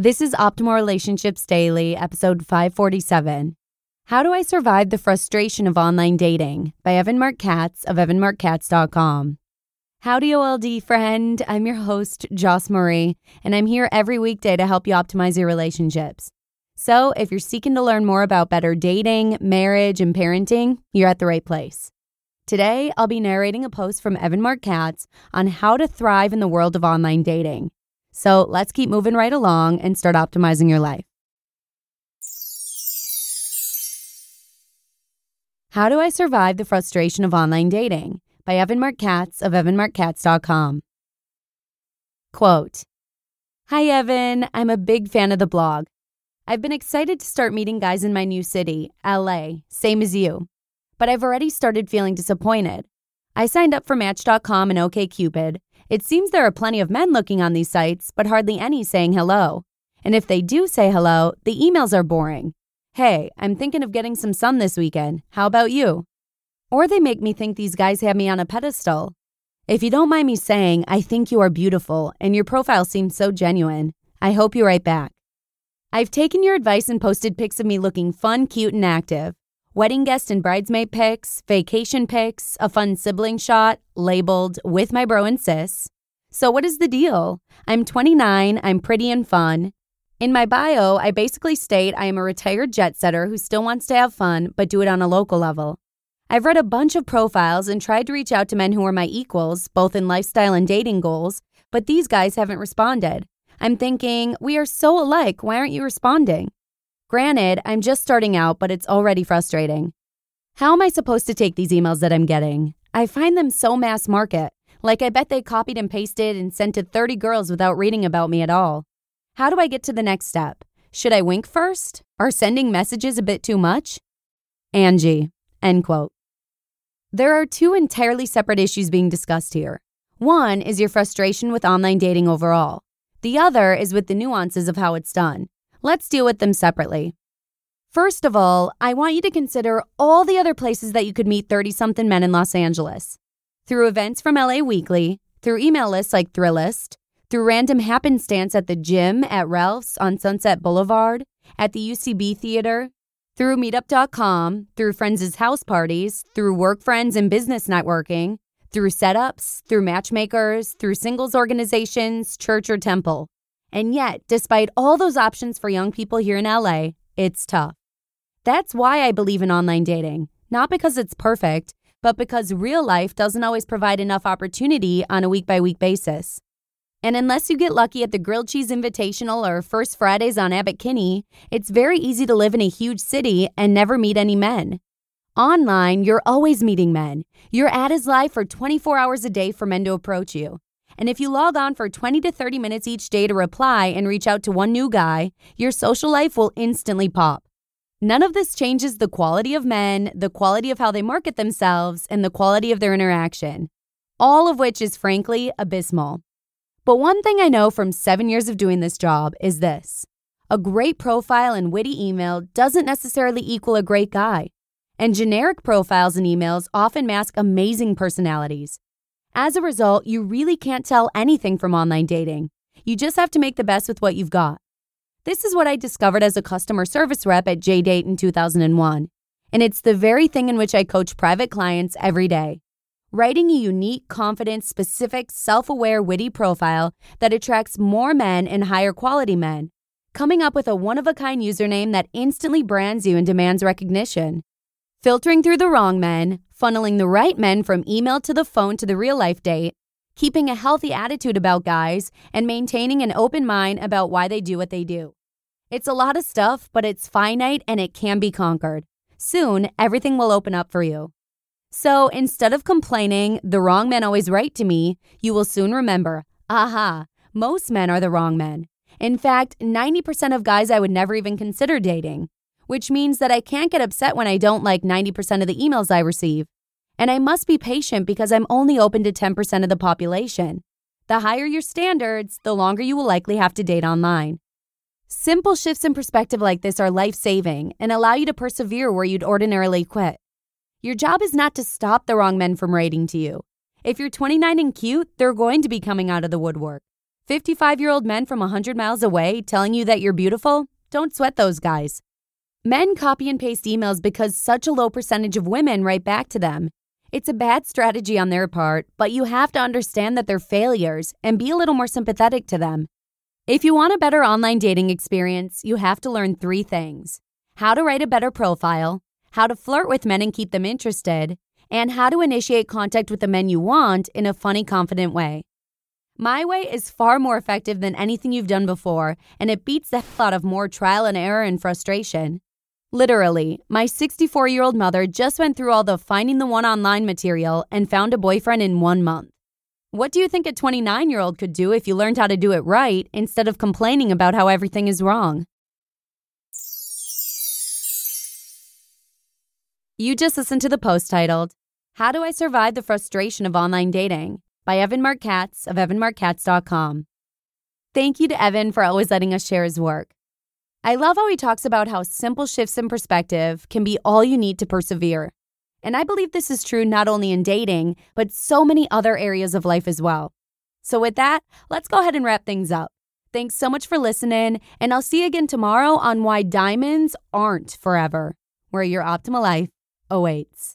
This is Optimal Relationships Daily, episode 547. How do I survive the frustration of online dating? By Evan Marc Katz of evanmarckatz.com. Howdy, OLD friend. I'm your host, Joss Marie, and I'm here every weekday to help you optimize your relationships. So, if you're seeking to learn more about better dating, marriage, and parenting, you're at the right place. Today, I'll be narrating a post from Evan Marc Katz on how to thrive in the world of online dating. So let's keep moving right along and start optimizing your life. How do I survive the frustration of online dating? By Evan Marc Katz of evanmarckatz.com. Quote Hi, Evan. I'm a big fan of the blog. I've been excited to start meeting guys in my new city, LA, same as you. But I've already started feeling disappointed. I signed up for Match.com and OKCupid, it seems there are plenty of men looking on these sites, but hardly any saying hello. And if they do say hello, the emails are boring. Hey, I'm thinking of getting some sun this weekend. How about you? Or they make me think these guys have me on a pedestal. If you don't mind me saying, I think you are beautiful and your profile seems so genuine. I hope you write back. I've taken your advice and posted pics of me looking fun, cute, and active wedding guest and bridesmaid pics, vacation pics, a fun sibling shot labeled with my bro and sis. So, what is the deal? I'm 29, I'm pretty and fun. In my bio, I basically state I am a retired jet setter who still wants to have fun, but do it on a local level. I've read a bunch of profiles and tried to reach out to men who are my equals, both in lifestyle and dating goals, but these guys haven't responded. I'm thinking, we are so alike, why aren't you responding? Granted, I'm just starting out, but it's already frustrating. How am I supposed to take these emails that I'm getting? I find them so mass market. Like, I bet they copied and pasted and sent to 30 girls without reading about me at all. How do I get to the next step? Should I wink first? Are sending messages a bit too much? Angie. End quote. There are two entirely separate issues being discussed here. One is your frustration with online dating overall. The other is with the nuances of how it's done. Let's deal with them separately. First of all, I want you to consider all the other places that you could meet 30 something men in Los Angeles. Through events from LA Weekly, through email lists like Thrillist, through random happenstance at the gym at Ralph's on Sunset Boulevard, at the UCB Theater, through meetup.com, through friends' house parties, through work friends and business networking, through setups, through matchmakers, through singles organizations, church or temple. And yet, despite all those options for young people here in LA, it's tough. That's why I believe in online dating, not because it's perfect, but because real life doesn't always provide enough opportunity on a week by week basis. And unless you get lucky at the Grilled Cheese Invitational or First Fridays on Abbot Kinney, it's very easy to live in a huge city and never meet any men. Online, you're always meeting men. Your ad is live for 24 hours a day for men to approach you. And if you log on for 20 to 30 minutes each day to reply and reach out to one new guy, your social life will instantly pop. None of this changes the quality of men, the quality of how they market themselves, and the quality of their interaction, all of which is frankly abysmal. But one thing I know from seven years of doing this job is this a great profile and witty email doesn't necessarily equal a great guy. And generic profiles and emails often mask amazing personalities. As a result, you really can't tell anything from online dating. You just have to make the best with what you've got. This is what I discovered as a customer service rep at JDate in 2001. And it's the very thing in which I coach private clients every day. Writing a unique, confident, specific, self aware, witty profile that attracts more men and higher quality men. Coming up with a one of a kind username that instantly brands you and demands recognition filtering through the wrong men, funneling the right men from email to the phone to the real life date, keeping a healthy attitude about guys, and maintaining an open mind about why they do what they do. It's a lot of stuff, but it's finite and it can be conquered. Soon, everything will open up for you. So instead of complaining, the wrong men always write to me, you will soon remember, aha, most men are the wrong men. In fact, 90% of guys I would never even consider dating which means that I can't get upset when I don't like 90% of the emails I receive. And I must be patient because I'm only open to 10% of the population. The higher your standards, the longer you will likely have to date online. Simple shifts in perspective like this are life saving and allow you to persevere where you'd ordinarily quit. Your job is not to stop the wrong men from writing to you. If you're 29 and cute, they're going to be coming out of the woodwork. 55 year old men from 100 miles away telling you that you're beautiful? Don't sweat those guys. Men copy and paste emails because such a low percentage of women write back to them. It's a bad strategy on their part, but you have to understand that they're failures and be a little more sympathetic to them. If you want a better online dating experience, you have to learn three things how to write a better profile, how to flirt with men and keep them interested, and how to initiate contact with the men you want in a funny, confident way. My way is far more effective than anything you've done before, and it beats the hell out of more trial and error and frustration. Literally, my 64 year old mother just went through all the finding the one online material and found a boyfriend in one month. What do you think a 29 year old could do if you learned how to do it right instead of complaining about how everything is wrong? You just listened to the post titled, How Do I Survive the Frustration of Online Dating? by Evan Marc Katz of evanmarckatz.com. Thank you to Evan for always letting us share his work. I love how he talks about how simple shifts in perspective can be all you need to persevere. And I believe this is true not only in dating, but so many other areas of life as well. So, with that, let's go ahead and wrap things up. Thanks so much for listening, and I'll see you again tomorrow on why diamonds aren't forever, where your optimal life awaits.